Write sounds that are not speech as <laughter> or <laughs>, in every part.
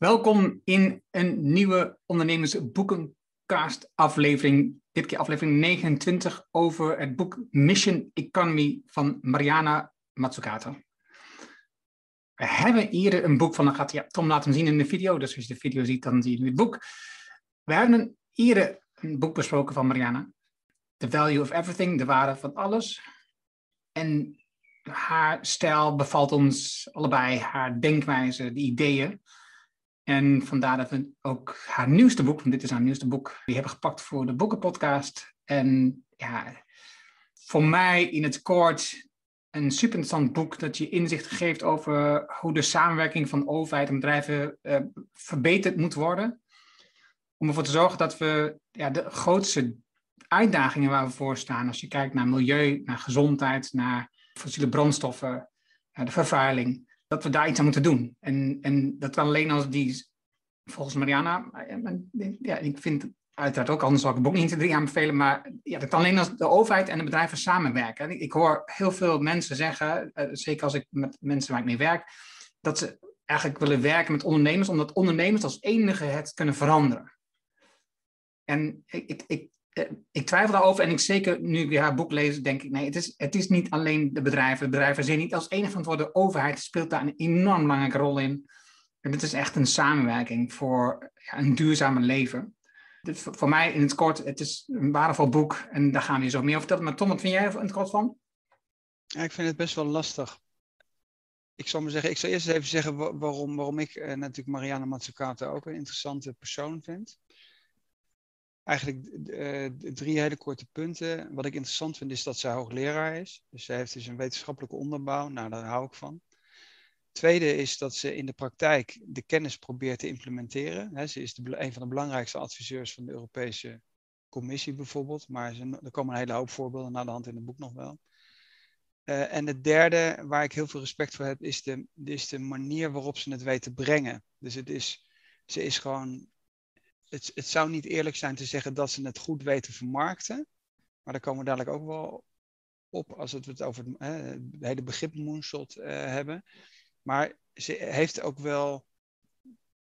Welkom in een nieuwe ondernemersboekencast aflevering. Dit keer aflevering 29 over het boek Mission Economy van Mariana Mazzucato. We hebben hier een boek van, dan gaat ja, Tom laten zien in de video, dus als je de video ziet, dan zie je het boek. We hebben hier een boek besproken van Mariana, The Value of Everything, de waarde van alles. En haar stijl bevalt ons allebei, haar denkwijze, de ideeën. En vandaar dat we ook haar nieuwste boek, want dit is haar nieuwste boek, die hebben gepakt voor de Boekenpodcast. En ja, voor mij in het kort een super interessant boek dat je inzicht geeft over hoe de samenwerking van overheid en bedrijven uh, verbeterd moet worden. Om ervoor te zorgen dat we ja, de grootste uitdagingen waar we voor staan, als je kijkt naar milieu, naar gezondheid, naar fossiele brandstoffen, naar de vervuiling, dat we daar iets aan moeten doen. En, en dat alleen als die, volgens Mariana, ja, ik vind het uiteraard ook, anders zal ik het boek niet drie aanbevelen, maar ja, dat kan alleen als de overheid en de bedrijven samenwerken. Ik, hoor heel veel mensen zeggen, uh, zeker als ik met mensen waar ik mee werk, dat ze eigenlijk willen werken met ondernemers, omdat ondernemers als enige het kunnen veranderen. En ik, ik, ik eh, twijfel daarover en ik zeker nu ik haar boek lees, denk ik, nee, het is, het is niet alleen de bedrijven. De bedrijven zijn niet als enige verantwoorde. De overheid speelt daar een enorm belangrijke rol in. En dit is echt een samenwerking voor een duurzame leven. Dit, voor mij in het kort, het is een waardevol boek en daar gaan we zo meer over vertellen. Maar Tom, wat vind jij in het kort van? Ja, ik vind het best wel lastig. Ik zal maar zeggen, ik zal eerst even zeggen waarom, waarom ik eh, natuurlijk Mariana Mazzucato ook een interessante persoon vind eigenlijk uh, drie hele korte punten. Wat ik interessant vind is dat zij hoogleraar is. Dus zij heeft dus een wetenschappelijke onderbouw. Nou, daar hou ik van. Tweede is dat ze in de praktijk de kennis probeert te implementeren. ze is de, een van de belangrijkste adviseurs van de Europese Commissie bijvoorbeeld. Maar er komen een hele hoop voorbeelden naar de hand in het boek nog wel. Uh, en het derde, waar ik heel veel respect voor heb, is de, is de manier waarop ze het weet te brengen. Dus het is, ze is gewoon het, het zou niet eerlijk zijn te zeggen dat ze het goed weten vermarkten. Maar daar komen we dadelijk ook wel op als we het over het, hele begrip moonshot uh, hebben. Maar ze heeft ook wel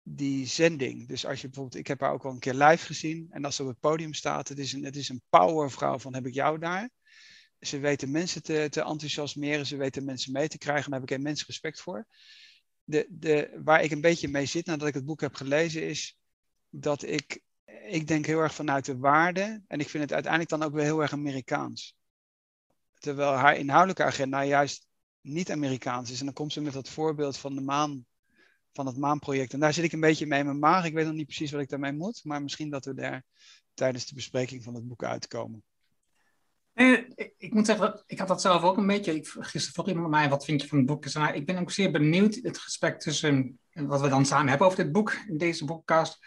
die zending. Dus als je bijvoorbeeld, ik heb haar ook al een keer live gezien. En als ze op het podium staat, het is een, het is een powervrouw van heb ik jou daar. Ze weten mensen te, te enthousiasmeren, ze weten mensen mee te krijgen. Daar heb ik immens respect voor. De, de, waar ik een beetje mee zit nadat ik het boek heb gelezen is dat ik, ik denk heel erg vanuit de waarde. En ik vind het uiteindelijk dan ook wel heel erg Amerikaans. Terwijl haar inhoudelijke agenda juist niet Amerikaans is. En dan komt ze met dat voorbeeld van de maan, van het maanproject. En daar zit ik een beetje mee in mijn maag. Ik weet nog niet precies wat ik daarmee moet. Maar misschien dat we daar tijdens de bespreking van het boek uitkomen. ik, moet zeggen, ik had dat zelf ook een beetje. Ik, gisteren vroeg iemand mij, wat vind je van het boek? Nou, ik ben ook zeer benieuwd, het gesprek tussen, wat we dan samen hebben over dit boek, in deze boekkast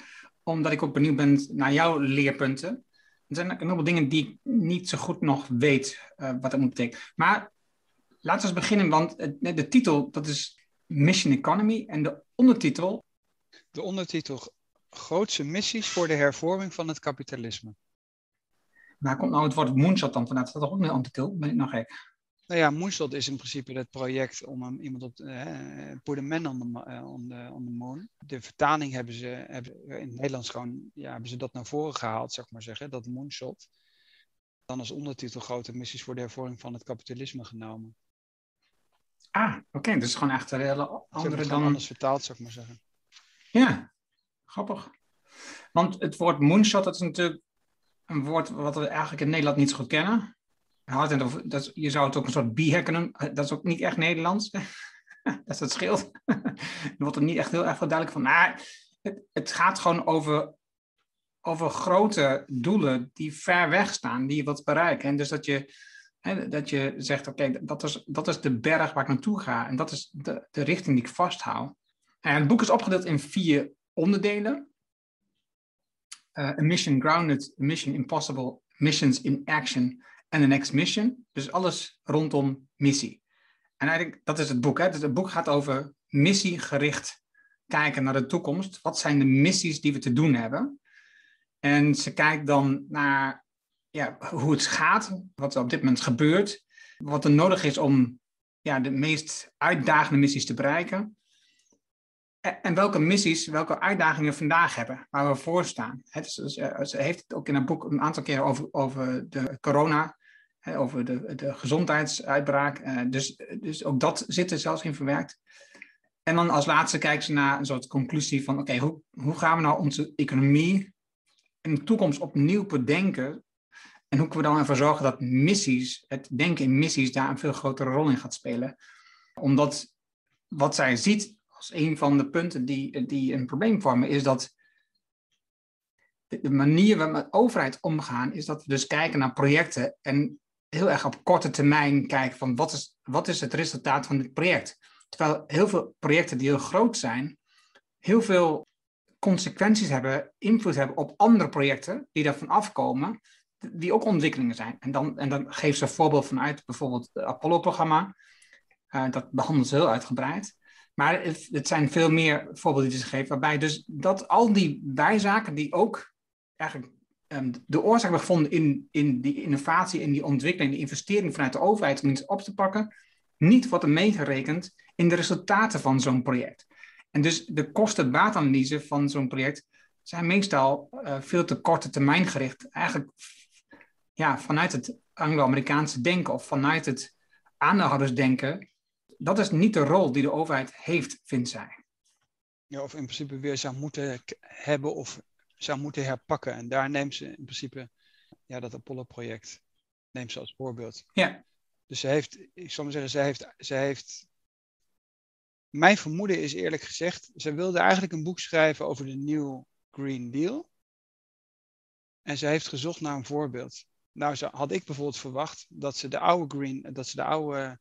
omdat ik ook benieuwd ben naar jouw leerpunten. Er zijn een heleboel dingen die ik niet zo goed nog weet uh, wat dat moet betekenen. Maar laten we eens beginnen, want de titel dat is Mission Economy en de ondertitel... De ondertitel Grootse missies voor de hervorming van het kapitalisme. Waar komt nou het woord moonshot dan vandaan? Dat toch ook een ondertitel? Ben ik nog gek? Nou ja, Moonshot is in principe het project om iemand op Put a Man on the, on, the, on the Moon. De vertaling hebben ze hebben, in het Nederlands gewoon, ja, hebben ze dat naar voren gehaald, zeg maar zeggen, dat Moonshot. Dan als ondertitel grote missies voor de hervorming van het kapitalisme genomen. Ah, oké, okay. dus gewoon echt een hele andere dan... anders vertaald, zou ik maar zeggen. Ja, grappig. Want het woord moonshot, dat is natuurlijk een woord wat we eigenlijk in Nederland niet zo goed kennen dat, je zou het ook een soort noemen. Eh, dat is ook niet echt Nederlands. <laughs> dat het scheelt. <laughs> Dan wordt er niet echt heel erg duidelijk van. Nou, het, het gaat gewoon over, over grote doelen die ver weg staan, die je wilt bereiken. En dus dat je, dat je zegt, oké, dat, is, dat is de berg waar ik naartoe ga. En dat is de, de richting die ik vasthoud. En het boek is opgedeeld in vier onderdelen. Uh, a mission grounded, a mission impossible, missions in action en the next mission. Dus alles rondom missie. En eigenlijk, dat is het boek. Hè? Dus het boek gaat over missiegericht kijken naar de toekomst. Wat zijn de missies die we te doen hebben? En ze kijkt dan naar ja, hoe het gaat, wat er op dit moment gebeurt, wat er nodig is om ja, de meest uitdagende missies te bereiken. en welke missies, welke uitdagingen vandaag hebben, waar we voor staan. Dus, dus, ze heeft het ook in haar boek een aantal keer over, over de corona, over de, de gezondheidsuitbraak. Dus, dus ook dat zit er zelfs in verwerkt. En dan als laatste kijkt ze naar een soort conclusie van, oké, hoe, hoe gaan we nou onze economie in de toekomst opnieuw bedenken? En hoe kunnen we dan ervoor zorgen dat missies, het denken in missies, daar een veel grotere rol in gaat spelen? Omdat wat zij ziet als een van de punten die, die een probleem vormen, is dat de manier waarop we met overheid omgaan, is dat we dus kijken naar projecten en heel erg op korte termijn kijken van wat is, wat is het resultaat van dit project. Terwijl heel veel projecten die heel groot zijn, heel veel consequenties hebben, invloed hebben op andere projecten die daarvan afkomen, die ook ontwikkelingen zijn. En dan, en dan geeft ze een voorbeeld vanuit bijvoorbeeld het Apollo-programma. Uh, dat behandelt ze heel uitgebreid. Maar het, het, zijn veel meer voorbeelden die ze geven, waarbij dus dat al die bijzaken die ook eigenlijk um, de oorzaak hebben gevonden in, in die innovatie, in die ontwikkeling, die investering vanuit de overheid om iets op te pakken, niet worden meegerekend in de resultaten van zo'n project. En dus de kosten-baatanalyse van zo'n project zijn meestal uh, veel te korte termijn gericht. Eigenlijk ja, vanuit het Anglo-Amerikaanse denken of vanuit het aandeelhoudersdenken. Dat is niet de rol die de overheid heeft, vindt zij. Ja, of in principe weer zou moeten hebben of zou moeten herpakken. En daar neemt ze in principe ja, dat Apollo-project neemt ze als voorbeeld. Ja. Dus ze heeft, ik zal maar zeggen, ze heeft, ze heeft. Mijn vermoeden is eerlijk gezegd, ze wilde eigenlijk een boek schrijven over de New Green Deal. En ze heeft gezocht naar een voorbeeld. Nou, zo had ik bijvoorbeeld verwacht dat ze de oude Green, dat ze de oude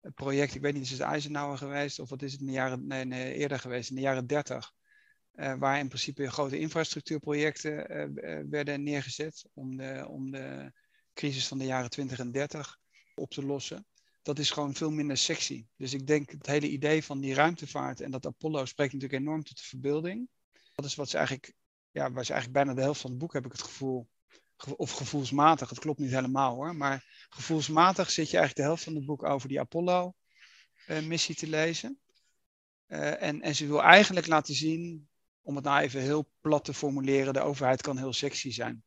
eh, project, ik weet niet, is het Eisenhower geweest of wat is het in de jaren, nee, nee eerder geweest, in de jaren 30. Uh, waar in principe grote infrastructuurprojecten uh, werden neergezet om de, om de crisis van de jaren 20 en 30 op te lossen. Dat is gewoon veel minder sexy. Dus ik denk het hele idee van die ruimtevaart en dat Apollo spreekt natuurlijk enorm tot de verbeelding. Dat is wat ze eigenlijk, ja, waar ze eigenlijk bijna de helft van het boek heb ik het gevoel, of gevoelsmatig, het klopt niet helemaal hoor, maar gevoelsmatig zit je eigenlijk de helft van het boek over die Apollo-missie te lezen. Uh, en, en ze wil eigenlijk laten zien, om het nou even heel plat te formuleren, de overheid kan heel sexy zijn.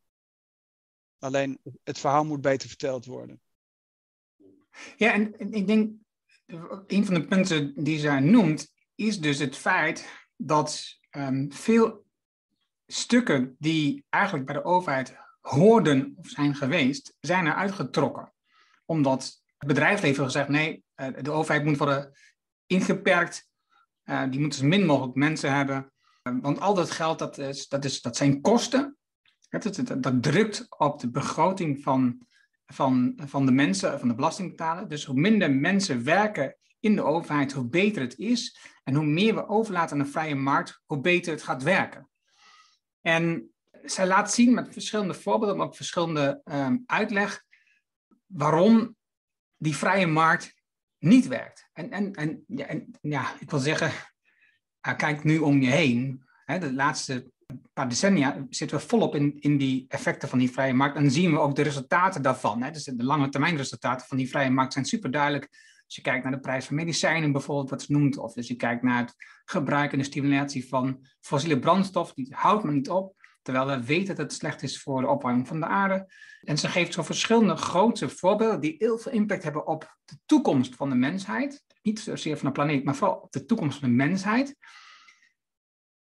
Alleen het verhaal moet beter verteld worden. Ja, en, ik denk, een van de punten die zij noemt, is dus het feit dat um, veel stukken die eigenlijk bij de overheid hoorden of zijn geweest, zijn er uitgetrokken. Omdat het bedrijfsleven gezegd, nee, eh, de overheid moet worden ingeperkt, uh, die moeten zo min mogelijk mensen hebben. Uh, want al dat geld, dat, is, dat, is, dat zijn kosten. Dat, dat, dat drukt op de begroting van van, van de mensen, van de belastingbetaler. Dus hoe minder mensen werken in de overheid, hoe beter het is. En hoe meer we overlaten aan de vrije markt, hoe beter het gaat werken. En zij laat zien met verschillende voorbeelden, maar ook verschillende um, uitleg, waarom die vrije markt niet werkt. En, en, en, ja, en ja, ik wil zeggen, kijk nu om je heen. Hè, de laatste paar decennia zitten we volop in, in die effecten van die vrije markt. En zien we ook de resultaten daarvan. Hè. Dus de lange termijn resultaten van die vrije markt zijn super duidelijk. Als je kijkt naar de prijs van medicijnen bijvoorbeeld, wat ze noemt. Of als je kijkt naar het gebruik en de stimulatie van fossiele brandstof. Die houdt maar niet op. Terwijl we weten dat het slecht is voor de opwarming van de aarde. En ze geeft zo verschillende grote voorbeelden die heel veel impact hebben op de toekomst van de mensheid. Niet zozeer van de planeet, maar vooral op de toekomst van de mensheid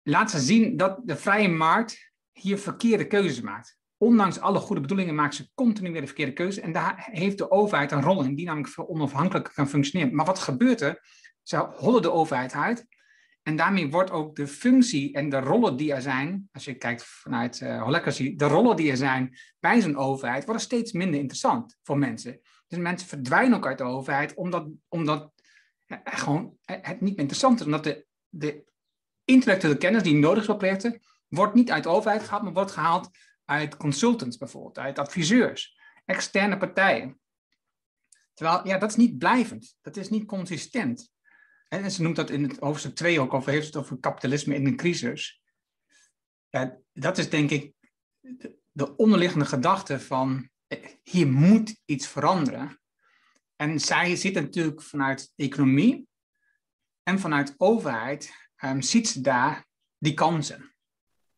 laat ze zien dat de vrije markt hier verkeerde keuzes maakt. Ondanks alle goede bedoelingen maakt ze continu weer de verkeerde keuze. En daar heeft de overheid een rol in, die namelijk veel onafhankelijker kan functioneren. Maar wat gebeurt er? Ze hollen de overheid uit. En daarmee wordt ook de functie en de rollen die er zijn, als je kijkt vanuit uh, holacracy, de rollen die er zijn bij zo'n overheid, worden steeds minder interessant voor mensen. Dus mensen verdwijnen ook uit de overheid omdat, omdat gewoon het niet meer interessant is. Omdat de, de intellectuele kennis die nodig is voor projecten, wordt niet uit de overheid gehaald, maar wordt gehaald uit consultants bijvoorbeeld, uit adviseurs, externe partijen. Terwijl, ja, dat is niet blijvend, dat is niet consistent. En ze noemt dat in het hoofdstuk 2 ook, over heeft het over kapitalisme in een crisis. Ja, dat is denk ik de onderliggende gedachte van, eh, hier moet iets veranderen. En zij zit natuurlijk vanuit economie en vanuit overheid um, ziet ze daar die kansen.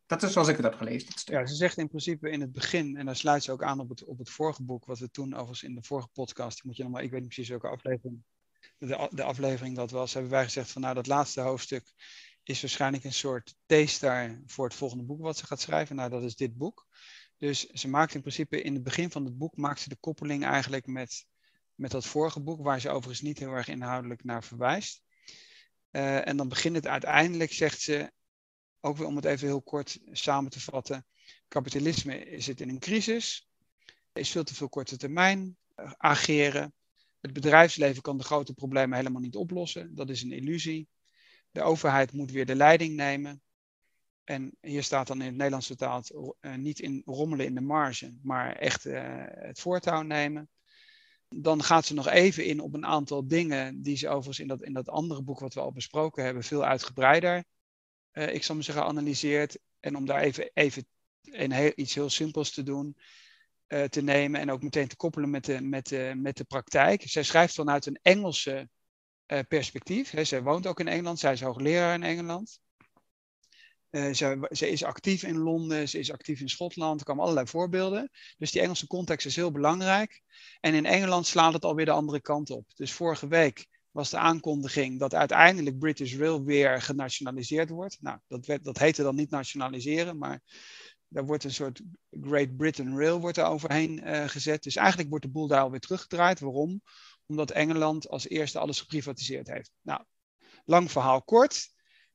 Dat is zoals ik het heb gelezen. Ja, ze zegt in principe in het begin, en daar sluit ze ook aan op het, op het vorige boek, wat we toen overigens in de vorige podcast, moet je nog maar, ik weet niet precies welke aflevering, de, de aflevering dat was, hebben wij gezegd van nou dat laatste hoofdstuk is waarschijnlijk een soort taster voor het volgende boek wat ze gaat schrijven. Nou, dat is dit boek. Dus ze maakt in principe in het begin van het boek maakt ze de koppeling eigenlijk met, met dat vorige boek, waar ze overigens niet heel erg inhoudelijk naar verwijst. Uh, en dan begint het uiteindelijk, zegt ze, ook weer om het even heel kort samen te vatten. Kapitalisme zit in een crisis, is veel te veel korte termijn uh, ageren. Het bedrijfsleven kan de grote problemen helemaal niet oplossen, dat is een illusie. De overheid moet weer de leiding nemen. En hier staat dan in het Nederlands vertaald uh, niet in rommelen in de marge, maar echt uh, het voortouw nemen. Dan gaat ze nog even in op een aantal dingen die ze overigens in dat, in dat andere boek wat we al besproken hebben veel uitgebreider, uh, ik zal maar zeggen, analyseert. En om daar even, even een heel, iets heel simpels te doen, te nemen en ook meteen te koppelen met de, met de, met de praktijk. Zij schrijft vanuit een Engelse perspectief. Hè. Zij woont ook in Engeland, zij is hoogleraar in Engeland. Uh, ze, is actief in Londen, ze is actief in Schotland, er komen allerlei voorbeelden. Dus die Engelse context is heel belangrijk. En in Engeland slaat het alweer de andere kant op. Dus vorige week was de aankondiging dat uiteindelijk British Rail weer genationaliseerd wordt. Nou, dat, werd, dat heette dan niet nationaliseren, maar daar wordt een soort Great Britain Rail wordt er overheen uh, gezet. Dus eigenlijk wordt de boel daar alweer teruggedraaid. Waarom? Omdat Engeland als eerste alles geprivatiseerd heeft. Nou, lang verhaal kort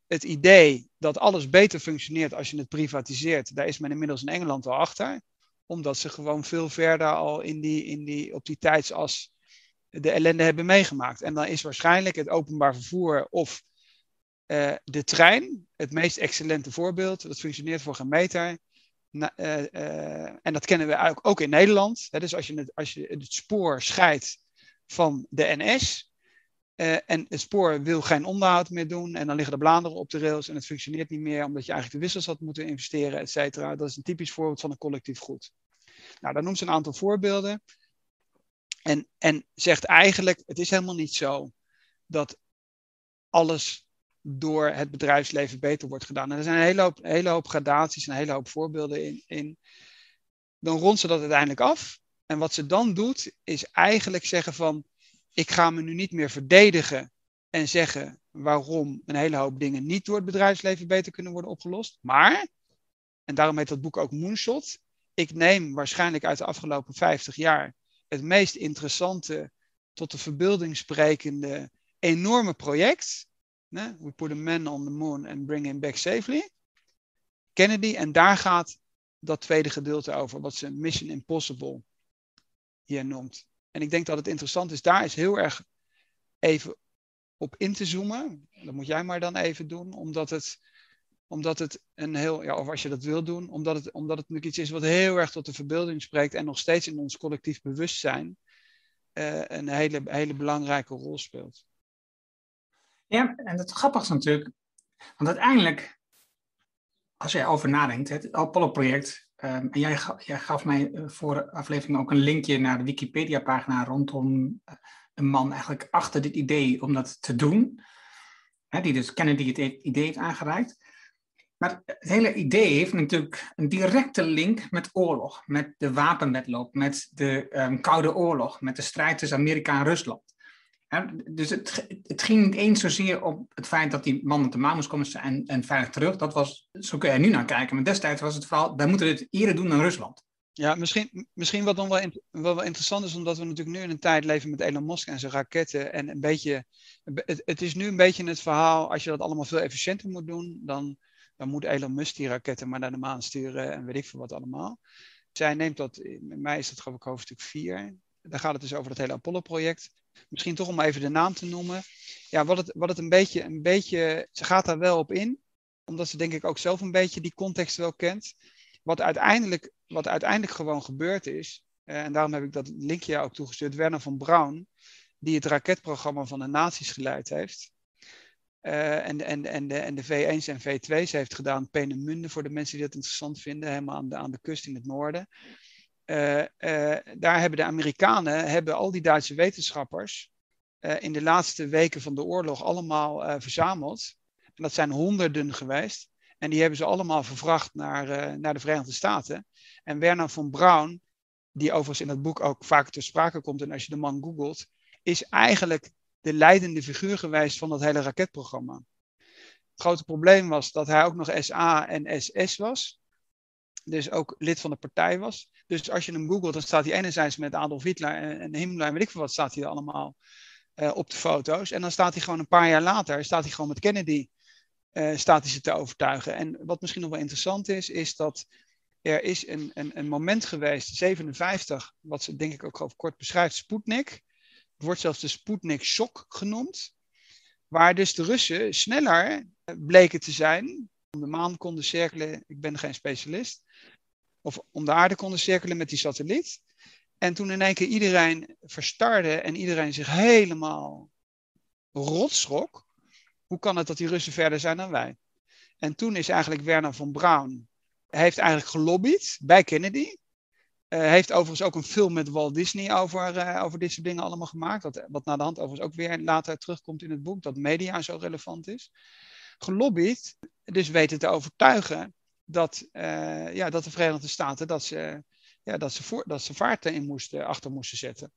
het idee dat alles beter functioneert als je het privatiseert, daar is men inmiddels in Engeland al achter. Omdat ze gewoon veel verder al in die, in die, op die tijdsas de ellende hebben meegemaakt. En dan is waarschijnlijk het openbaar vervoer of uh, de trein het meest excellente voorbeeld. Dat functioneert voor geen meter. Uh, uh, en dat kennen we ook, in Nederland. Hè, dus als je, het, als je het spoor scheidt van de NS, uh, en het spoor wil geen onderhoud meer doen. En dan liggen de bladeren op de rails en het functioneert niet meer omdat je eigenlijk de wissels had moeten investeren, et cetera. Dat is een typisch voorbeeld van een collectief goed. Nou, daar noemt ze een aantal voorbeelden. En, en zegt eigenlijk, het is helemaal niet zo dat alles door het bedrijfsleven beter wordt gedaan. En er zijn een hele hoop, hele hoop gradaties en een hele hoop voorbeelden in, in. Dan rondt ze dat uiteindelijk af. En wat ze dan doet, is eigenlijk zeggen van ik ga me nu niet meer verdedigen en zeggen waarom een hele hoop dingen niet door het bedrijfsleven beter kunnen worden opgelost. Maar, en daarom heet dat boek ook Moonshot, ik neem waarschijnlijk uit de afgelopen 50 jaar het meest interessante, tot de verbeelding sprekende, enorme project. We put a man on the moon and bring him back safely. Kennedy, en daar gaat dat tweede gedeelte over, wat ze Mission Impossible hier noemt. En ik denk dat het interessant is, daar is heel erg even op in te zoomen. Dat moet jij maar dan even doen, omdat het, omdat het een heel, ja, of als je dat wil doen, omdat het, omdat het natuurlijk iets is wat heel erg tot de verbeelding spreekt en nog steeds in ons collectief bewustzijn uh, een hele, hele belangrijke rol speelt. Ja, en het grappige natuurlijk, want uiteindelijk, als je erover nadenkt, het Apollo-project Um, en jij, jij, gaf mij uh, voor de aflevering ook een linkje naar de Wikipedia-pagina rondom uh, een man eigenlijk achter dit idee om dat te doen. Hè, die dus Kennedy het idee heeft aangereikt. Maar het hele idee heeft natuurlijk een directe link met oorlog, met de wapenwetloop, met de um, Koude Oorlog, met de strijd tussen Amerika en Rusland dus het, het, ging niet eens zozeer op het feit dat die man op de maan moest komen en, en veilig terug. Dat was, zo kun je er nu naar kijken. Maar destijds was het verhaal, wij moeten dit eerder doen dan Rusland. Ja, misschien, misschien wat dan wel, in, wel, interessant is, omdat we natuurlijk nu in een tijd leven met Elon Musk en zijn raketten. En een beetje, het, het is nu een beetje het verhaal, als je dat allemaal veel efficiënter moet doen, dan, dan moet Elon Musk die raketten maar naar de maan sturen en weet ik veel wat allemaal. Zij neemt dat, in mij is dat geloof ik hoofdstuk 4. Daar gaat het dus over het hele Apollo-project misschien toch om even de naam te noemen. Ja, wat het, wat het een beetje, een beetje, ze gaat daar wel op in, omdat ze denk ik ook zelf een beetje die context wel kent. Wat uiteindelijk, wat uiteindelijk gewoon gebeurd is, uh, en daarom heb ik dat linkje ook toegestuurd, Werner van Braun, die het raketprogramma van de naties geleid heeft. Uh, en, en, en, de, en de V1's en V2's heeft gedaan, Peenemünde, voor de mensen die dat interessant vinden, helemaal aan de, aan de kust in het noorden. Uh, uh, daar hebben de Amerikanen, hebben al die Duitse wetenschappers uh, in de laatste weken van de oorlog allemaal verzameld. En dat zijn honderden geweest. En die hebben ze allemaal vervracht naar, naar de Verenigde Staten. En Werner von Braun, die overigens in het boek ook vaak ter sprake komt, en als je de man googelt, is eigenlijk de leidende figuur geweest van dat hele raketprogramma. Het grote probleem was dat hij ook nog SA en SS was. Dus ook lid van de partij was. Dus als je hem googelt, dan staat hij enerzijds met Adolf Hitler en, en Himmler en weet ik veel wat staat hij allemaal uh, op de foto's. En dan staat hij gewoon een paar jaar later, staat hij gewoon met Kennedy, uh, staat hij ze te overtuigen. En wat misschien nog wel interessant is, is dat er is een, een, een moment geweest, 57, wat ze denk ik ook over kort beschrijft, Sputnik. Het wordt zelfs de Sputnik-shock genoemd. Waar dus de Russen sneller bleken te zijn, om de maan konden cirkelen, ik ben geen specialist, of om de aarde konden cirkelen met die satelliet. En toen in één keer iedereen verstarde en iedereen zich helemaal rotschrok. Hoe kan het dat die Russen verder zijn dan wij? En toen is eigenlijk Werner von Braun, heeft eigenlijk gelobbyd bij Kennedy. Uh, heeft overigens ook een film met Walt Disney over, uh, over dit soort dingen allemaal gemaakt. Dat, wat naar de hand overigens ook weer later terugkomt in het boek, dat media zo relevant is. Gelobbyd, dus weten te overtuigen dat, uh, ja, dat de Verenigde Staten dat ze, ja, dat ze, voor, dat ze vaart in moesten, achter moesten zetten.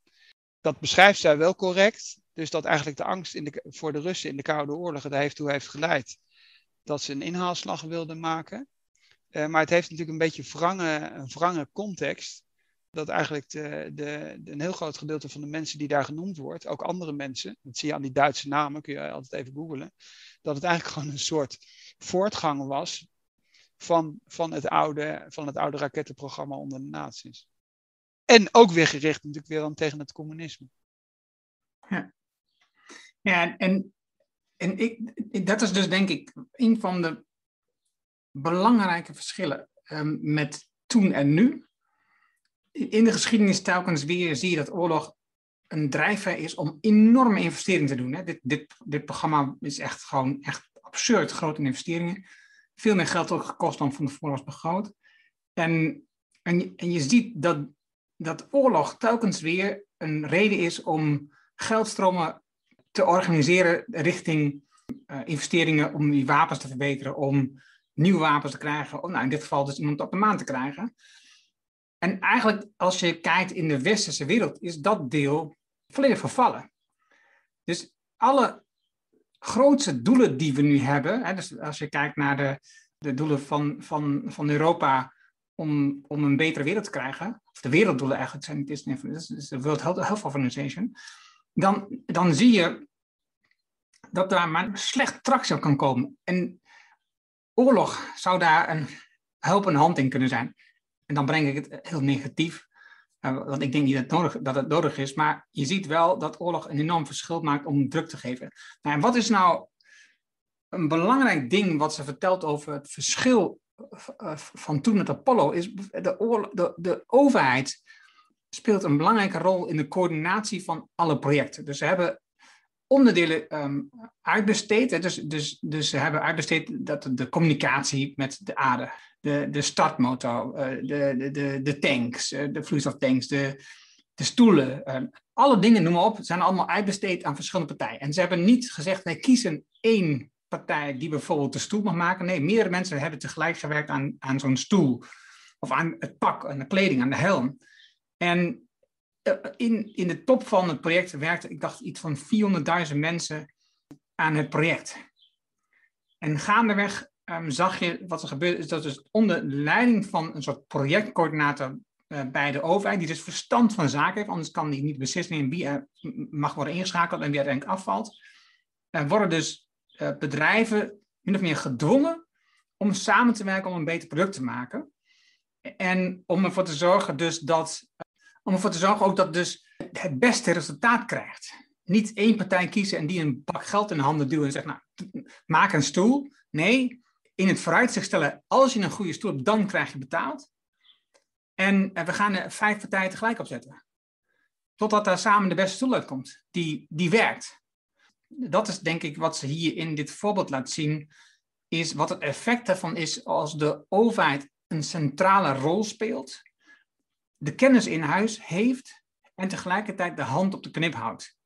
Dat beschrijft zij wel correct. Dus dat eigenlijk de angst in de, voor de Russen in de Koude Oorlog er heeft toe heeft geleid dat ze een inhaalslag wilden maken. Uh, maar het heeft natuurlijk een beetje wrange, een wrange context. Dat eigenlijk de, de, de, een heel groot gedeelte van de mensen die daar genoemd wordt, ook andere mensen, dat zie je aan die Duitse namen, kun je altijd even googlen, dat het eigenlijk gewoon een soort voortgang was van, van, het, oude, van het oude rakettenprogramma onder de naties. En ook weer gericht natuurlijk weer dan tegen het communisme. Ja, ja en, en ik, dat is dus denk ik een van de belangrijke verschillen um, met toen en nu. In de geschiedenis telkens weer zie je dat oorlog een drijfveer is om enorme investeringen te doen. Hè. Dit, dit, dit programma is echt gewoon echt absurd grote investeringen veel meer geld ook gekost dan van tevoren was begroot. En, en, en je ziet dat, dat oorlog telkens weer een reden is om geldstromen te organiseren richting uh, investeringen om die wapens te verbeteren, om nieuwe wapens te krijgen, om nou, in dit geval dus iemand op de maan te krijgen. En eigenlijk, als je kijkt in de westerse wereld, is dat deel volledig vervallen. Dus alle grootste doelen die we nu hebben, hè, dus als je kijkt naar de, de doelen van, van, van Europa om, om een betere wereld te krijgen, of de werelddoelen eigenlijk zijn, het is, de World Health Organization, dan, dan zie je dat daar maar slecht tractie op kan komen. En oorlog zou daar een helpende hand in kunnen zijn. En dan breng ik het heel negatief. Uh, want ik denk niet dat het, nodig, dat het is. Maar je ziet wel dat oorlog een enorm verschil maakt om druk te geven. Nou, en wat is nou een belangrijk ding wat ze vertelt over het verschil eh, van toen met Apollo? Is de, de, de overheid speelt een belangrijke rol in de coördinatie van alle projecten. Dus ze hebben onderdelen um, uitbesteed. Dus, dus, dus ze hebben uitbesteed dat de communicatie met de aarde, de, de startmotor, uh, de, de, de, de tanks, uh, de vloeistoftanks, de, de stoelen, uh, alle dingen, noem maar op, zijn allemaal uitbesteed aan verschillende partijen. En ze hebben niet gezegd, wij kiezen één partij die bijvoorbeeld de stoel mag maken. Nee, meerdere mensen hebben tegelijk gewerkt aan, aan zo'n stoel. Of aan het pak, aan de kleding, aan de helm. En in, in de top van het project werkte, ik dacht, iets van 400.000 mensen aan het project. En gaandeweg um, zag je wat er gebeurde, is dat dus onder leiding van een soort projectcoördinator uh, bij de overheid, die dus verstand van zaken heeft, anders kan die niet beslissen in wie er mag worden ingeschakeld en wie uiteindelijk afvalt, uh, worden dus bedrijven min of meer gedwongen om samen te werken om een beter product te maken. En om ervoor te zorgen dus dat, om ervoor te zorgen ook dat dus het beste resultaat krijgt. Niet één partij kiezen en die een pak geld in de handen duwen en zeggen, nou, maak een stoel. Nee, in het vooruitzicht stellen, als je een goede stoel hebt, dan krijg je betaald. En we gaan er vijf partijen tegelijk opzetten. Totdat daar samen de beste stoel uitkomt, die, die werkt. Dat is denk ik wat ze hier in dit voorbeeld laat zien, is wat het effect daarvan is als de overheid een centrale rol speelt, de kennis in huis heeft en tegelijkertijd de hand op de knip houdt.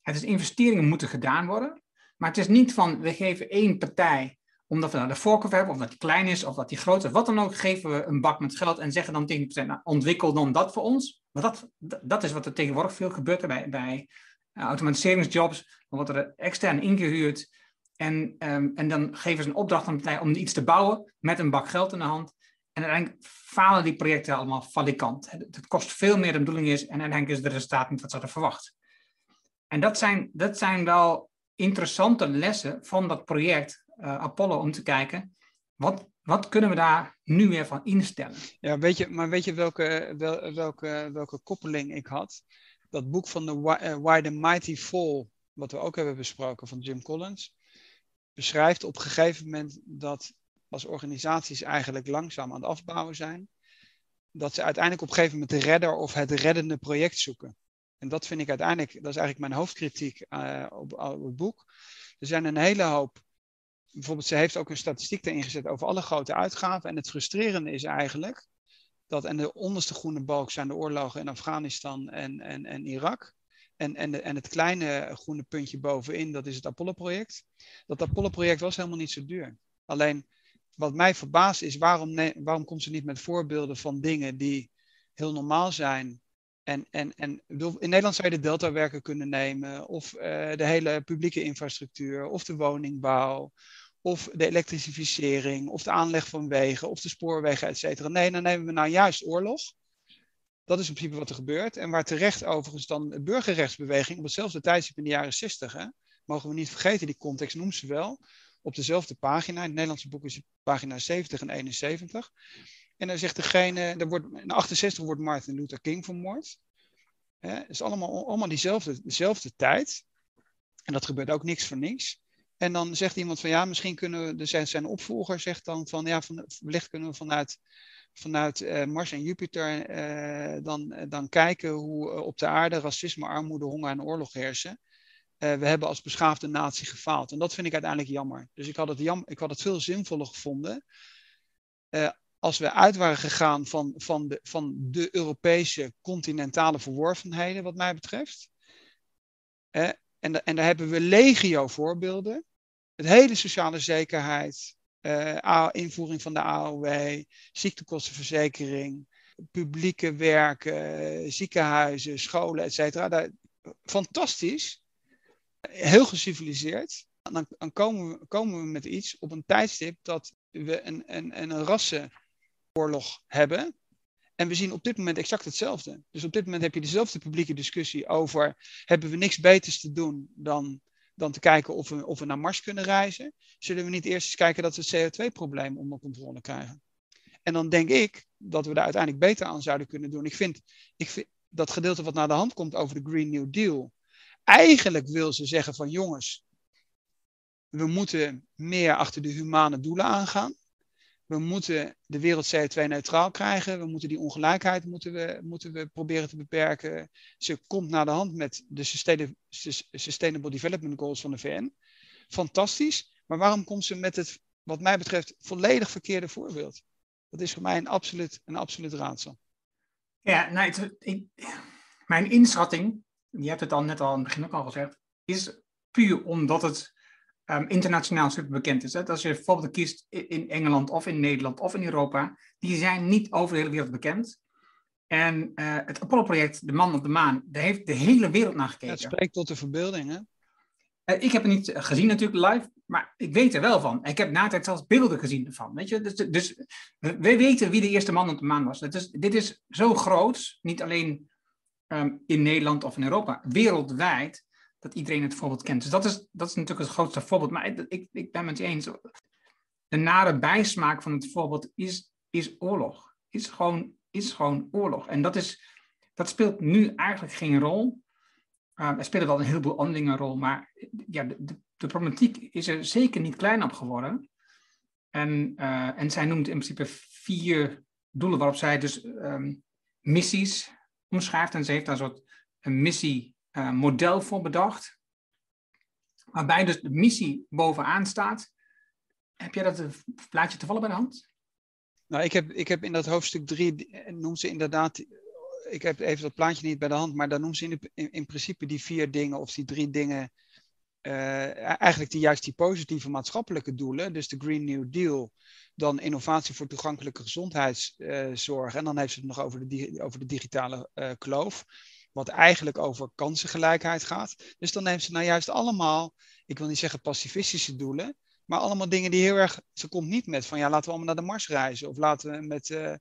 Het is investeringen moeten gedaan worden, Maar het is niet van, we geven één partij, omdat we daar de voorkeur hebben, of dat die klein is, of dat die groot is, wat dan ook, geven we een bak met geld en zeggen dan tegen die nou, ontwikkel dan dat voor ons. Maar dat, dat is wat er tegenwoordig veel gebeurt bij, bij uh, automatiseringsjobs. Dan wordt er extern ingehuurd en, um, en dan geven ze een opdracht aan de partij om iets te bouwen met een bak geld in de hand. En uiteindelijk falen die projecten allemaal falikant. Het kost veel meer dan de bedoeling is en uiteindelijk is het resultaat niet wat ze hadden verwacht. En dat zijn, dat zijn wel interessante lessen van dat project uh, Apollo om te kijken, wat, wat kunnen we daar nu weer van instellen? Ja, weet je, maar weet je welke, wel, welke, welke koppeling ik had? Dat boek van de Why, uh, Why the Mighty Fall, wat we ook hebben besproken van Jim Collins, beschrijft op een gegeven moment dat als organisaties eigenlijk langzaam aan het afbouwen zijn, dat ze uiteindelijk op een gegeven moment de redder of het reddende project zoeken. En dat vind ik uiteindelijk, dat is eigenlijk mijn hoofdkritiek uh, op, op, het boek. Er zijn een hele hoop, bijvoorbeeld ze heeft ook een statistiek erin gezet over alle grote uitgaven. En het frustrerende is eigenlijk dat, en de onderste groene balk zijn de oorlogen in Afghanistan en, en, en Irak. En, en, de, en het kleine groene puntje bovenin, dat is het Apollo-project. Dat Apollo-project was helemaal niet zo duur. Alleen wat mij verbaast is, waarom, waarom komt ze niet met voorbeelden van dingen die heel normaal zijn? En, en, en in Nederland zou je de deltawerken kunnen nemen, of uh, de hele publieke infrastructuur, of de woningbouw, of de elektrificering, of de aanleg van wegen, of de spoorwegen, et cetera. Nee, dan nemen we nou juist oorlog. Dat is in principe wat er gebeurt. En waar terecht overigens dan de burgerrechtsbeweging op hetzelfde tijdstip in de jaren 60, hè, mogen we niet vergeten, die context noemt ze wel, op dezelfde pagina. In het Nederlandse boek is pagina 70 en 71. En dan zegt degene, wordt, in 68 wordt Martin Luther King vermoord. Het is allemaal, allemaal diezelfde, dezelfde tijd. En dat gebeurt ook niks voor niks. En dan zegt iemand van ja, misschien kunnen we, zijn opvolger zegt dan van ja, van, wellicht kunnen we vanuit, vanuit uh, Mars en Jupiter uh, dan, dan kijken hoe op de aarde racisme, armoede, honger en oorlog heersen. We hebben als beschaafde natie gefaald. En dat vind ik uiteindelijk jammer. Dus ik had het, jam, ik had het veel zinvoller gevonden als we uit waren gegaan van, van, de, van de Europese continentale verworvenheden, wat mij betreft. Eh, en, en daar hebben we legio voorbeelden. Het hele sociale zekerheid, eh, invoering van de AOW, ziektekostenverzekering, publieke werken, ziekenhuizen, scholen, et cetera. Fantastisch, heel geciviliseerd. Dan, dan komen, we, komen we met iets op een tijdstip dat we een, een, een rassen oorlog hebben. En we zien op dit moment exact hetzelfde. Dus op dit moment heb je dezelfde publieke discussie over: hebben we niks beters te doen dan, dan te kijken of we, of we naar Mars kunnen reizen? Zullen we niet eerst eens kijken dat we het CO2-probleem onder controle krijgen? En dan denk ik dat we daar uiteindelijk beter aan zouden kunnen doen. Ik vind, ik vind dat gedeelte wat naar de hand komt over de Green New Deal. Eigenlijk wil ze zeggen van jongens, we moeten meer achter de humane doelen aangaan we moeten de wereld CO2-neutraal krijgen. We moeten die ongelijkheid moeten we, moeten we proberen te beperken. Ze komt naar de hand met de Sustainable Development Goals van de VN. Fantastisch. Maar waarom komt ze met het, wat mij betreft, volledig verkeerde voorbeeld? Dat is voor mij een absoluut, een absoluut raadsel. Ja, nou, mijn inschatting, je hebt het al net al aan het begin ook al gezegd, is puur omdat het um, internationaal super bekend is. Hè? Als je bijvoorbeeld kiest in Engeland of in Nederland of in Europa, die zijn niet over de hele wereld bekend. En uh, het Apollo-project, de man op de maan, daar heeft de hele wereld naar gekeken. het spreekt tot de verbeelding, hè? Uh, ik heb het niet gezien natuurlijk live, maar ik weet er wel van. Ik heb na tijd zelfs beelden gezien ervan. Weet je? Dus, dus we weten wie de eerste man op de maan was. Is, dit is zo groot, niet alleen um, in Nederland of in Europa, wereldwijd dat iedereen het voorbeeld kent. Dus dat is, dat is natuurlijk het grootste voorbeeld. Maar ik, ik, ben het eens. De nare bijsmaak van het voorbeeld is, is oorlog. Is gewoon, is gewoon oorlog. En dat, is, dat speelt nu eigenlijk geen rol. Uh, er spelen wel een heleboel andere dingen een rol, maar ja, de, de, problematiek is er zeker niet klein op geworden. En, uh, en zij noemt in principe vier doelen waarop zij dus um, missies omschrijft. En ze heeft daar een soort een missie uh, model voor bedacht. Waarbij dus de missie bovenaan staat. Heb jij dat plaatje toevallig bij de hand? Nou, ik heb, ik heb in dat hoofdstuk 3, noemt ze inderdaad, ik heb even dat plaatje niet bij de hand, maar dan noemt ze in, in, principe die vier dingen of die drie dingen uh, eigenlijk die, juist die positieve maatschappelijke doelen, dus de Green New Deal, dan innovatie voor toegankelijke gezondheidszorg. en dan heeft ze het nog over de, over de digitale uh, kloof, wat eigenlijk over kansengelijkheid gaat. Dus dan neemt ze nou juist allemaal, ik wil niet zeggen pacifistische doelen, maar allemaal dingen die heel erg. Ze komt niet met van ja, laten we allemaal naar de Mars reizen. Of laten we met,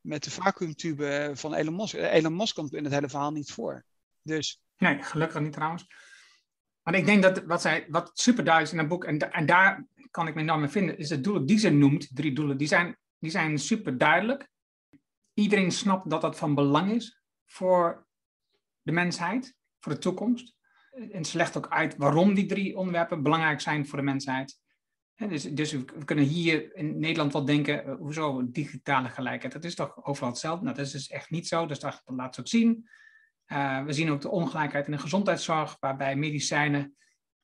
met de vacuümtube van Elon Musk. Elon Musk komt in het hele verhaal niet voor. Dus. Nee, gelukkig niet trouwens. Maar ik denk dat wat, zij, wat super duidelijk is in een boek, en, en daar kan ik me enorm mee vinden, is de doelen die ze noemt, drie doelen, die zijn, die zijn super duidelijk. Iedereen snapt dat dat van belang is voor de mensheid, voor de toekomst. En ze legt ook uit waarom die drie onderwerpen belangrijk zijn voor de mensheid. Dus, dus we kunnen hier in Nederland wel denken, uh, hoezo digitale gelijkheid? Dat is toch overal hetzelfde? Nou, dat is dus echt niet zo, dus dat, laat ze ook zien. Uh, we zien ook de ongelijkheid in de gezondheidszorg, waarbij medicijnen,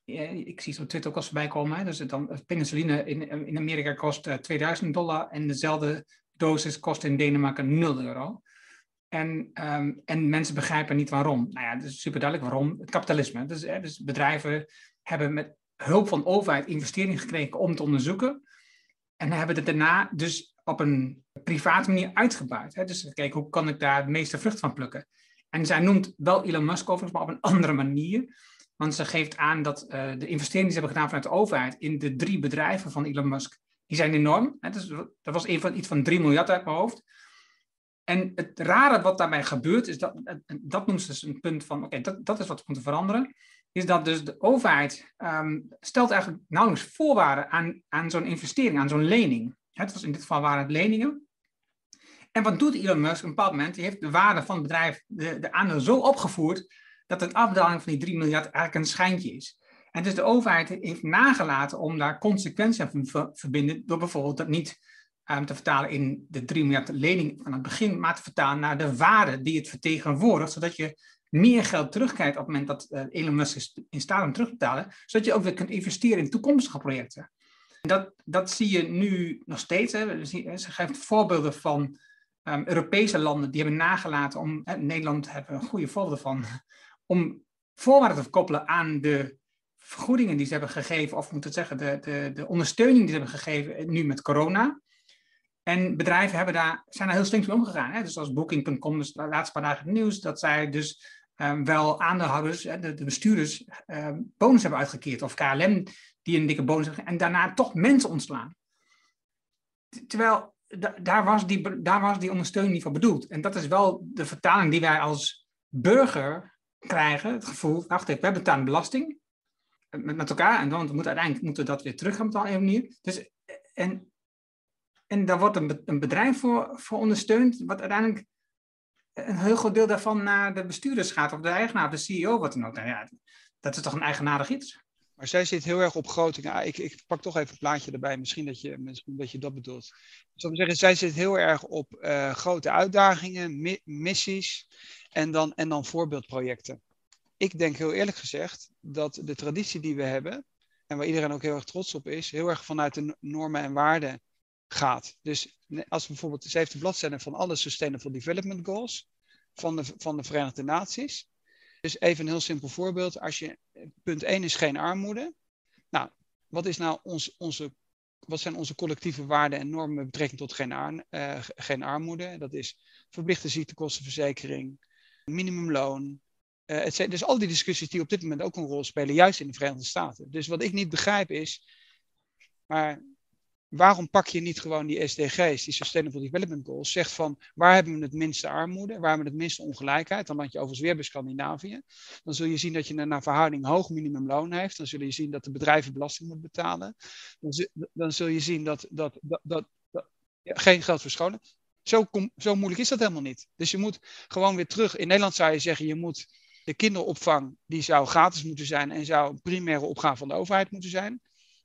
uh, ik zie het op Twitter ook als voorbij komen, hè, dus dan, penicilline in, in Amerika kost 2000 dollar en dezelfde dosis kost in Denemarken 0 euro. En, um, en mensen begrijpen niet waarom. Nou ja, het is super duidelijk waarom. Het kapitalisme. Dus, hè, dus bedrijven hebben met hulp van overheid investeringen gekregen om te onderzoeken. En hebben het daarna dus op een private manier uitgebuit. Hè? Dus kijk, hoe kan ik daar het meeste vrucht van plukken? En zij noemt wel Elon Musk overigens, maar op een andere manier. Want ze geeft aan dat uh, de investeringen die ze hebben gedaan vanuit de overheid in de drie bedrijven van Elon Musk, die zijn enorm. Hè? Dus dat was een van, iets van 3 miljard uit mijn hoofd. En het rare wat daarbij gebeurt, is dat, dat noemt ze dus een punt van, oké, dat, dat is wat we moeten veranderen is dat dus de overheid um, stelt eigenlijk nauwelijks voorwaarden aan, aan zo'n investering, aan zo'n lening. Het was in dit geval waren het leningen. En wat doet Elon Musk op een bepaald moment? Die heeft de waarde van het bedrijf, de, de aandeel zo opgevoerd, dat een afdaling van die 3 miljard eigenlijk een schijntje is. En dus de overheid heeft nagelaten om daar consequenties aan te verbinden, door bijvoorbeeld dat niet um, te vertalen in de 3 miljard lening van het begin, maar te vertalen naar de waarde die het vertegenwoordigt, zodat je meer geld terugkrijgt op het moment dat uh, Elon Musk is in staat om terug te betalen, zodat je ook weer kunt investeren in toekomstige projecten. Dat, dat zie je nu nog steeds. Hè. Ze geeft voorbeelden van um, Europese landen die hebben nagelaten om, Nederland hebben een goede voorbeeld van, <laughs> om voorwaarden te koppelen aan de vergoedingen die ze hebben gegeven, of moet ik zeggen, de, de, de ondersteuning die ze hebben gegeven nu met corona. En bedrijven hebben daar, zijn daar heel slim mee omgegaan. Hè? Dus als Booking.com, dus de laatste paar dagen het nieuws, dat zij dus um, wel aandeelhouders, de, de bestuurders, um, bonus hebben uitgekeerd. Of KLM die een dikke bonus hebben en daarna toch mensen ontslaan. Terwijl daar, was die, daar was die ondersteuning niet voor bedoeld. En dat is wel de vertaling die wij als burger krijgen. Het gevoel, wacht even, we betalen belasting met, met elkaar. En dan moeten we uiteindelijk moeten we dat weer terug gaan betalen manier. Dus, en, en daar wordt een, een bedrijf voor, voor ondersteund, wat uiteindelijk een heel groot deel daarvan naar de bestuurders gaat, of de eigenaar, de CEO, wat dan ook. Nou ja, dat is toch een eigenaardig iets. Maar zij zit heel erg op grote. Ah, ik, ik pak toch even een plaatje erbij, misschien dat je, misschien dat, je dat bedoelt. Ik zou zeggen, zij zit heel erg op uh, grote uitdagingen, mi missies en dan, en dan voorbeeldprojecten. Ik denk heel eerlijk gezegd dat de traditie die we hebben, en waar iedereen ook heel erg trots op is, heel erg vanuit de normen en waarden gaat. Dus als bijvoorbeeld, ze heeft de bladzijde van alle Sustainable Development Goals van de, van de Verenigde Naties. Dus even een heel simpel voorbeeld. Als je, punt 1 is geen armoede. Nou, wat, is nou ons, onze, wat zijn onze collectieve waarden en normen met betrekking tot geen, ar, uh, geen armoede? Dat is verplichte ziektekostenverzekering, minimumloon. Uh, dus al die discussies die op dit moment ook een rol spelen, juist in de Verenigde Staten. Dus wat ik niet begrijp is, maar waarom pak je niet gewoon die SDG's, die Sustainable Development Goals, zegt van waar hebben we het minste armoede, waar hebben we het minste ongelijkheid, dan land je overigens weer bij Scandinavië. Dan zul je zien dat je een naar verhouding hoog minimumloon heeft, dan zul je zien dat de bedrijven belasting moeten betalen, dan, dan zul je zien dat, dat, dat, dat, geen geld voor scholen. Zo, kom, zo moeilijk is dat helemaal niet. Dus je moet gewoon weer terug. In Nederland zou je zeggen, je moet de kinderopvang, die zou gratis moeten zijn en zou een primaire opgave van de overheid moeten zijn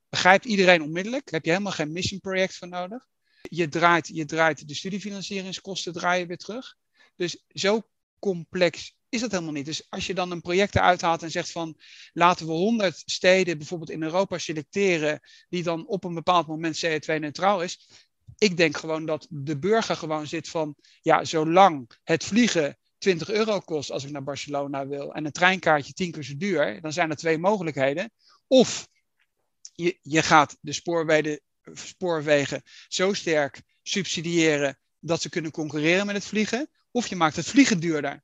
begrijpt iedereen onmiddellijk. Heb je helemaal geen mission project voor nodig. Je draait, je draait de studiefinancieringskosten draaien weer terug. Dus zo complex is dat helemaal niet. Dus als je dan een project eruit haalt en zegt van laten we 100 steden bijvoorbeeld in Europa selecteren die dan op een bepaald moment CO2-neutraal is. Ik denk gewoon dat de burger gewoon zit van ja, zolang het vliegen 20 euro kost als ik naar Barcelona wil en een treinkaartje 10 keer zo duur, dan zijn er twee mogelijkheden. Of je, je gaat de spoorwegen, spoorwegen zo sterk subsidiëren dat ze kunnen concurreren met het vliegen, of je maakt het vliegen duurder.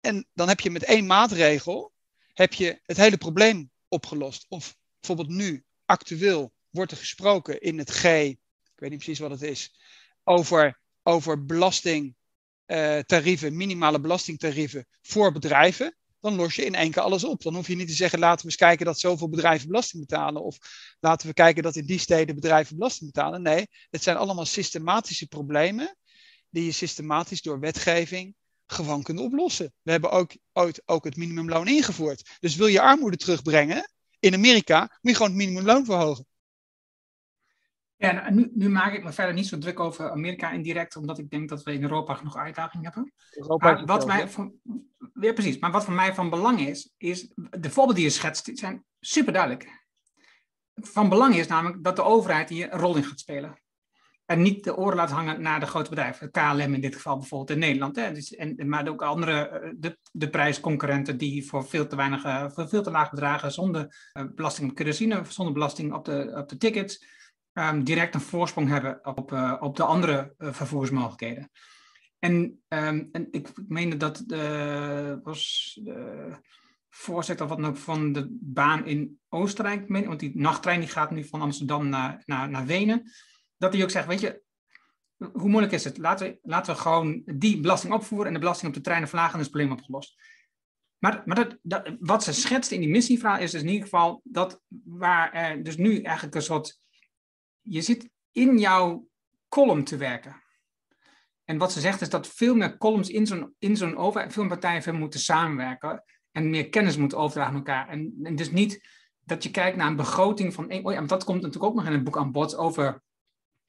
En dan heb je met één maatregel heb je het hele probleem opgelost. Of bijvoorbeeld nu, actueel, wordt er gesproken in het G, ik weet niet precies wat het is, over, over belastingtarieven, minimale belastingtarieven voor bedrijven. Dan los je in één keer alles op. Dan hoef je niet te zeggen, laten we eens kijken dat zoveel bedrijven belasting betalen. Of laten we kijken dat in die steden bedrijven belasting betalen. Nee, het zijn allemaal systematische problemen die je systematisch door wetgeving gewoon kunt oplossen. We hebben ook ooit ook het minimumloon ingevoerd. Dus wil je armoede terugbrengen in Amerika, moet je gewoon het minimumloon verhogen. Ja, nou, nu, nu, maak ik me verder niet zo druk over Amerika indirect, omdat ik denk dat we in Europa genoeg uitdagingen hebben. Europa maar wat mij van, ja, precies. Maar wat voor mij van belang is, is de voorbeelden die je schetst, zijn super duidelijk. Van belang is namelijk dat de overheid hier een rol in gaat spelen en niet de oren laat hangen naar de grote bedrijven. KLM in dit geval bijvoorbeeld in Nederland. Hè. Dus, en, maar ook andere, eh, de, de prijsconcurrenten die voor veel te weinig, eh, voor veel te laag bedragen zonder uh, belasting op kerosine, zonder belasting op de, op de tickets, um, direct een voorsprong hebben op, uh, op de andere vervoersmogelijkheden. En, um, en ik meende dat de, was de voorzitter van, van de baan in Oostenrijk, want die nachttrein die gaat nu van Amsterdam naar, naar, naar Wenen dat hij ook zegt, weet je, hoe moeilijk is het? Laten we, laten we gewoon die belasting opvoeren en de belasting op de treinen verlagen en is het probleem opgelost. Maar, maar dat, dat, wat ze schetst in die missievraag is dus in ieder geval dat waar er dus nu eigenlijk een soort, je zit in jouw column te werken. En wat ze zegt is dat veel meer columns in zo'n, in zo'n overheid, veel partijen moeten samenwerken en meer kennis moeten overdragen aan elkaar. En, en dus niet dat je kijkt naar een begroting van, oh ja, dat komt natuurlijk ook nog in het boek aan bod over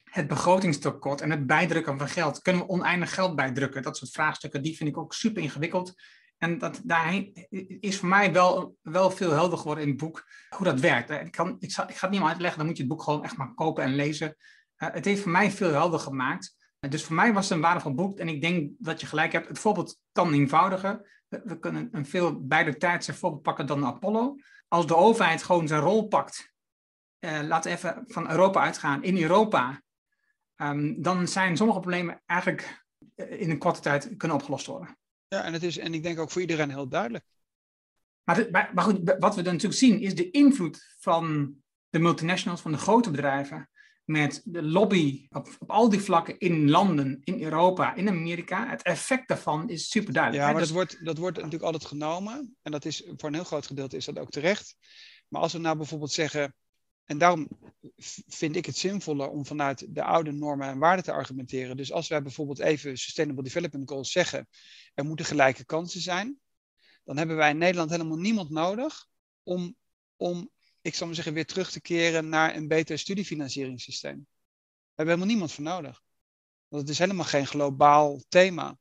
het begrotingstekort en het bijdrukken van geld. Kunnen we oneindig geld bijdrukken? Dat soort vraagstukken, die vind ik ook super ingewikkeld. En dat, daarheen is voor mij wel, wel veel helder geworden in het boek hoe dat werkt. Ik, kan, ik, ga het niet meer uitleggen, dan moet je het boek gewoon echt maar kopen en lezen. Uh, het heeft voor mij veel helder gemaakt. Dus voor mij was het een waardevol boek. En ik denk dat je gelijk hebt. Het voorbeeld kan eenvoudiger. We, kunnen een veel beide tijdse voorbeeld pakken dan Apollo. Als de overheid gewoon zijn rol pakt. Uh, laten we even van Europa uitgaan. In Europa um, dan zijn sommige problemen eigenlijk eh, in een korte tijd kunnen opgelost worden. Ja, en, het is, en ik denk ook voor iedereen heel duidelijk. Maar, maar, maar goed, wat we dan natuurlijk zien is de invloed van de multinationals, van de grote bedrijven, met de lobby op, op, al die vlakken in landen, in Europa, in Amerika. Het effect daarvan is super duidelijk. Ja, maar dus... dat, wordt, dat wordt natuurlijk altijd genomen. En dat is voor een heel groot gedeelte is dat ook terecht. Maar als we nou bijvoorbeeld zeggen, en daarom vind ik het zinvoller om vanuit de oude normen en waarden te argumenteren. Dus als wij bijvoorbeeld even Sustainable Development Goals zeggen, er moeten gelijke kansen zijn, dan hebben wij in Nederland helemaal niemand nodig om, om ik zal maar zeggen, weer terug te keren naar een beter studiefinancieringssysteem. Daar hebben we helemaal niemand voor nodig. Want het is helemaal geen globaal thema.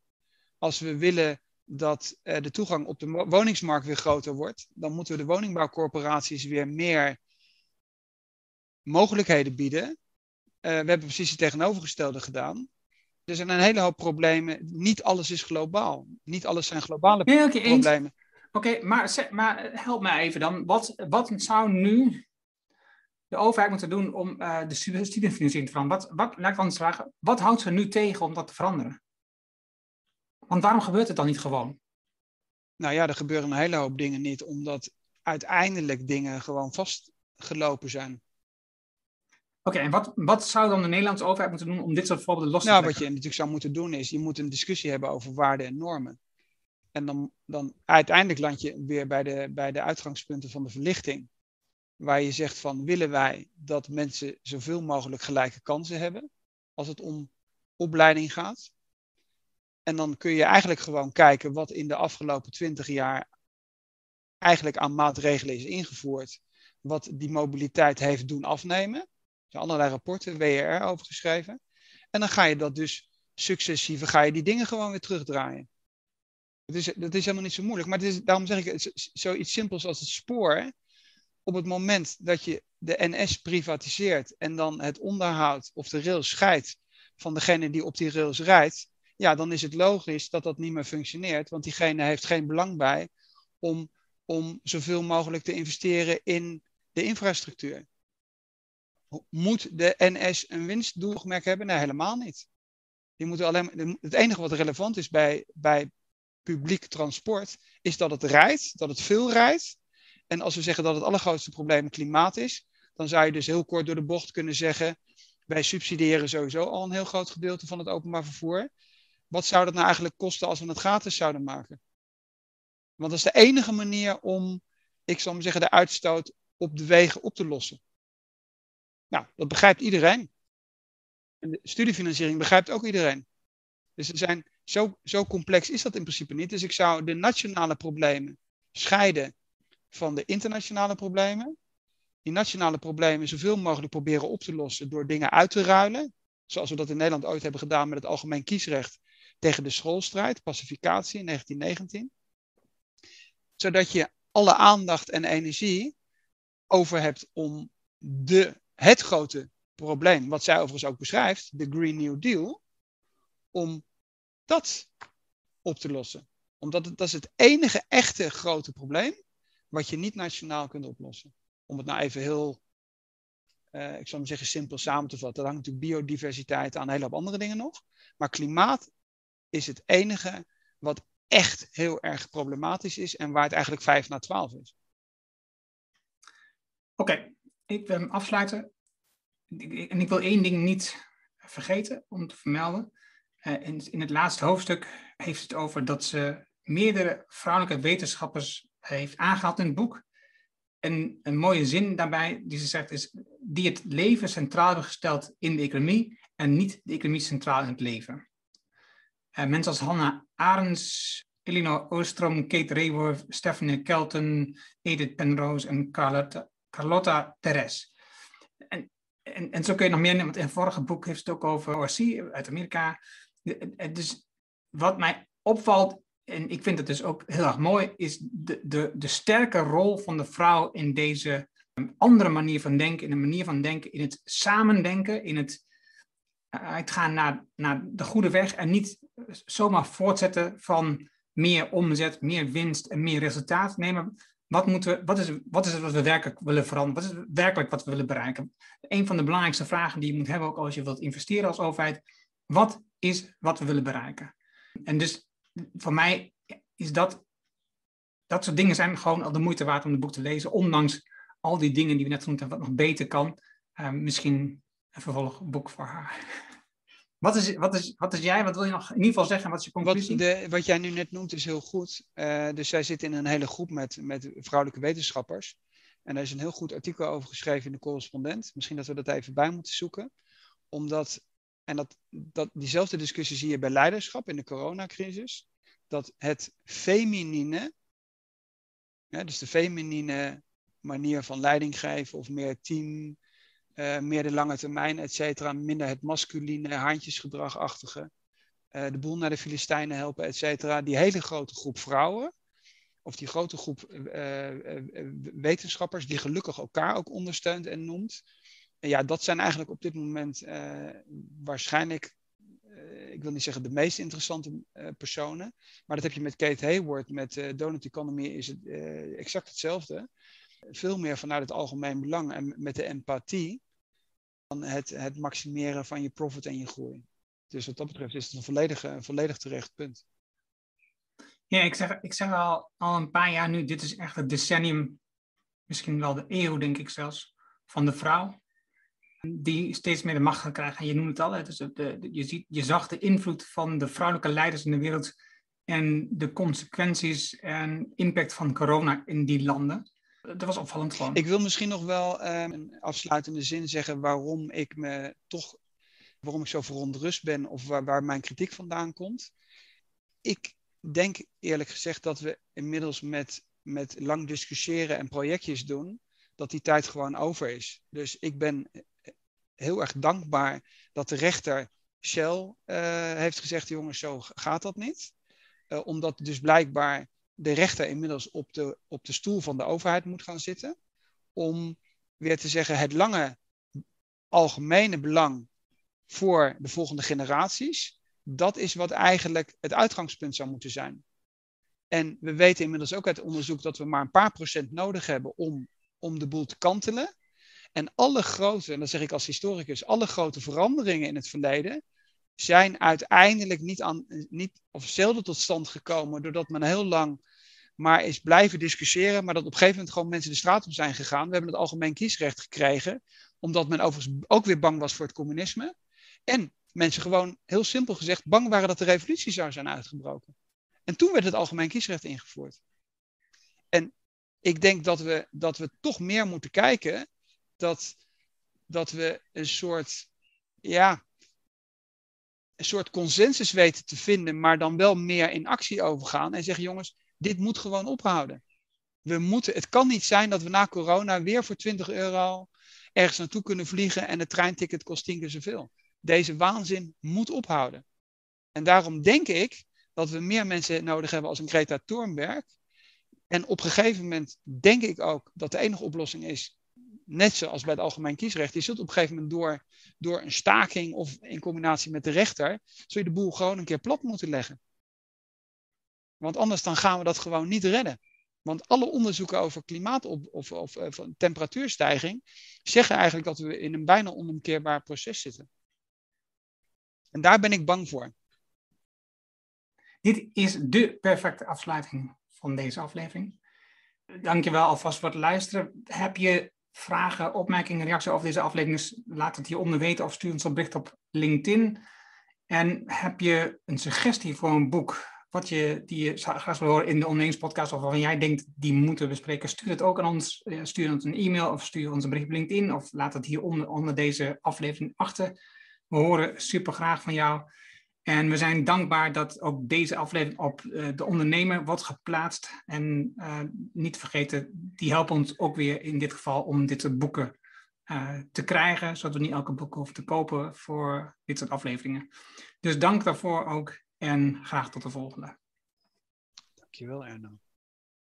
Als we willen dat eh, de toegang op de woningsmarkt weer groter wordt, dan moeten we de woningbouwcorporaties weer meer mogelijkheden bieden. Uh, we hebben precies het tegenovergestelde gedaan. Er zijn een hele hoop problemen. Niet alles is globaal. Niet alles zijn globale nee, problemen. Oké, maar, maar help mij even dan. Wat, wat zou nu de overheid moeten doen om uh, de studiefinanciering te veranderen? Wat, wat, laat ik anders vragen. Wat houdt ze nu tegen om dat te veranderen? Want waarom gebeurt het dan niet gewoon? Nou ja, er gebeuren een hele hoop dingen niet, omdat uiteindelijk dingen gewoon vastgelopen zijn. Oké, en wat, wat zou dan de Nederlandse overheid moeten doen om dit soort voorbeelden los te nou, Wat je natuurlijk zou moeten doen is, je moet een discussie hebben over waarden en normen. En dan, dan uiteindelijk land je weer bij de, bij de uitgangspunten van de verlichting. Waar je zegt van, willen wij dat mensen zoveel mogelijk gelijke kansen hebben als het om opleiding gaat? En dan kun je eigenlijk gewoon kijken wat in de afgelopen twintig jaar eigenlijk aan maatregelen is ingevoerd. Wat die mobiliteit heeft doen afnemen. Zijn allerlei rapporten, WR, over geschreven. En dan ga je dat dus successieve, ga je die dingen gewoon weer terugdraaien. Dat is, dat is helemaal niet zo moeilijk. Maar het is, daarom zeg ik, zoiets simpels als het spoor. Op het moment dat je de NS privatiseert en dan het onderhoud of de rails scheidt van degene die op die rails rijdt, ja, dan is het logisch dat dat niet meer functioneert, want diegene heeft geen belang bij om, om zoveel mogelijk te investeren in de infrastructuur. Moet de NS een winstdoelmerk hebben? Nee, helemaal niet. Alleen, het enige wat relevant is bij, bij publiek transport, is dat het rijdt, dat het veel rijdt. En als we zeggen dat het allergrootste probleem klimaat is, dan zou je dus heel kort door de bocht kunnen zeggen, wij subsidiëren sowieso al een heel groot gedeelte van het openbaar vervoer. Wat zou dat nou eigenlijk kosten als we het gratis zouden maken? Want dat is de enige manier om, ik zal maar zeggen, de uitstoot op de wegen op te lossen. Nou, dat begrijpt iedereen. En de studiefinanciering begrijpt ook iedereen. Dus er zijn, zo, zo complex is dat in principe niet. Dus ik zou de nationale problemen scheiden van de internationale problemen. Die nationale problemen zoveel mogelijk proberen op te lossen door dingen uit te ruilen. Zoals we dat in Nederland ooit hebben gedaan met het algemeen kiesrecht tegen de schoolstrijd, pacificatie in 1919. Zodat je alle aandacht en energie over hebt om de, het grote probleem, wat zij overigens ook beschrijft, de Green New Deal, om dat op te lossen. Omdat het, dat is het enige echte grote probleem wat je niet nationaal kunt oplossen. Om het nou even heel, uh, ik zal maar zeggen, simpel samen te vatten. Dat hangt natuurlijk biodiversiteit aan een hele hoop andere dingen nog. Maar klimaat is het enige wat echt heel erg problematisch is en waar het eigenlijk 5 na 12 is. Oké, ik wil hem afsluiten. En ik wil één ding niet vergeten om te vermelden. Uh, in, het laatste hoofdstuk heeft het over dat ze meerdere vrouwelijke wetenschappers heeft aangehaald in het boek. En een mooie zin daarbij die ze zegt is, die het leven centraal hebben gesteld in de economie en niet de economie centraal in het leven. Uh, mensen als Hannah Arends, Elinor Oostrom, Kate Raworth, Stephanie Kelton, Edith Penrose en Carlotta, Carlotta Teres. En, en, en zo kun je nog meer, want in het vorige boek heeft het ook over ORC uit Amerika. Dus wat mij opvalt en ik vind het dus ook heel erg mooi, is de, de, de sterke rol van de vrouw in deze um, andere manier van denken, in de manier van denken, in het samendenken, in het uitgaan naar, naar de goede weg en niet zomaar voortzetten van meer omzet, meer winst en meer resultaat. Nee, maar wat, moeten we, wat, is, wat is het wat we werkelijk willen veranderen? Wat is het werkelijk wat we willen bereiken? Een van de belangrijkste vragen die je moet hebben, ook als je wilt investeren als overheid, wat is wat we willen bereiken? En dus voor mij is dat, dat soort dingen zijn gewoon al de moeite waard om het boek te lezen, ondanks al die dingen die we net genoemd hebben, wat nog beter kan. Uh, misschien een vervolgboek voor haar. Wat is, wat, is, wat is jij? Wat wil je nog in ieder geval zeggen? Wat is je conclusie? Wat, de, wat jij nu net noemt is heel goed. Uh, dus zij zit in een hele groep met, met vrouwelijke wetenschappers. En daar is een heel goed artikel over geschreven in de correspondent. Misschien dat we dat even bij moeten zoeken. Omdat en dat, dat, diezelfde discussie zie je bij leiderschap in de coronacrisis. Dat het feminine, dus de feminine manier van leiding geven of meer team, uh, meer de lange termijn, et cetera, minder het masculine handjesgedragachtige, uh, de boel naar de Filistijnen helpen, et cetera. Die hele grote groep vrouwen, of die grote groep uh, wetenschappers, die gelukkig elkaar ook ondersteunt en noemt, ja, dat zijn eigenlijk op dit moment waarschijnlijk, ik wil niet zeggen de meest interessante personen, maar dat heb je met Kate Hayward, met Donut Economy is het exact hetzelfde. Veel meer vanuit het algemeen belang en met de empathie dan het, het maximeren van je profit en je groei. Dus wat dat betreft is het een volledig, een volledig terecht punt. Ja, ik zeg, ik zeg al, al een paar jaar nu, dit is echt het decennium, misschien wel de eeuw denk ik zelfs, van de vrouw die steeds meer de macht gaan krijgen. En je noemt het al, dus je, ziet, je zag de invloed van de vrouwelijke leiders in de wereld en de consequenties en impact van corona in die landen. Dat was opvallend gewoon. Ik wil misschien nog wel um, een afsluitende zin zeggen waarom ik me toch, waarom ik zo verontrust ben of waar, waar mijn kritiek vandaan komt. Ik denk eerlijk gezegd dat we inmiddels met, met lang discussiëren en projectjes doen, dat die tijd gewoon over is. Dus ik ben heel erg dankbaar dat de rechter Shell uh, heeft gezegd: jongens, zo gaat dat niet. Uh, omdat dus blijkbaar de rechter inmiddels op de, op de stoel van de overheid moet gaan zitten. Om weer te zeggen: het lange algemene belang voor de volgende generaties Dat is wat eigenlijk het uitgangspunt zou moeten zijn. En we weten inmiddels ook uit onderzoek dat we maar een paar procent nodig hebben om, om de boel te kantelen. En alle grote, en dat zeg ik als historicus, alle grote veranderingen in het verleden zijn uiteindelijk niet, aan, niet of zelden tot stand gekomen doordat men heel lang maar is blijven discussiëren, maar dat op een gegeven moment gewoon mensen de straat op zijn gegaan. We hebben het algemeen kiesrecht gekregen, omdat men overigens ook weer bang was voor het communisme. En mensen gewoon, heel simpel gezegd, bang waren dat de revolutie zou zijn uitgebroken. En toen werd het algemeen kiesrecht ingevoerd. En ik denk dat we, dat we toch meer moeten kijken dat, dat we een soort, ja, een soort consensus weten te vinden, maar dan wel meer in actie overgaan en zeggen, jongens, dit moet gewoon ophouden. We moeten, het kan niet zijn dat we na corona weer voor 20 euro ergens naartoe kunnen vliegen en het treinticket kost tien keer zoveel. Deze waanzin moet ophouden. En daarom denk ik dat we meer mensen nodig hebben als een Greta Thunberg. En op een gegeven moment denk ik ook dat de enige oplossing is, net zoals bij het algemeen kiesrecht, je zult op een gegeven moment door, door een staking of in combinatie met de rechter, zul je de boel gewoon een keer plat moeten leggen. Want anders dan gaan we dat gewoon niet redden. Want alle onderzoeken over klimaat- of, of, of, of temperatuurstijging zeggen eigenlijk dat we in een bijna onomkeerbaar proces zitten. En daar ben ik bang voor. Dit is de perfecte afsluiting van deze aflevering. Dankjewel alvast voor het luisteren. Heb je vragen, opmerkingen, reacties over deze aflevering? Dus laat het hieronder weten of stuur ons een bericht op LinkedIn. En heb je een suggestie voor een boek wat je, die je graag wil horen in de ondernemerspodcast of waarvan jij denkt die moeten bespreken, stuur het ook aan ons. Stuur ons een e-mail of stuur ons een bericht op LinkedIn of laat het hier onder, onder deze aflevering achter. We horen super graag van jou. En we zijn dankbaar dat ook deze aflevering op uh, de ondernemer wordt geplaatst. En uh, niet vergeten, die helpen ons ook weer in dit geval om dit soort boeken uh, te krijgen, zodat we niet elke boek hoeven te kopen voor dit soort afleveringen. Dus dank daarvoor ook en graag tot de volgende. Dankjewel Erno.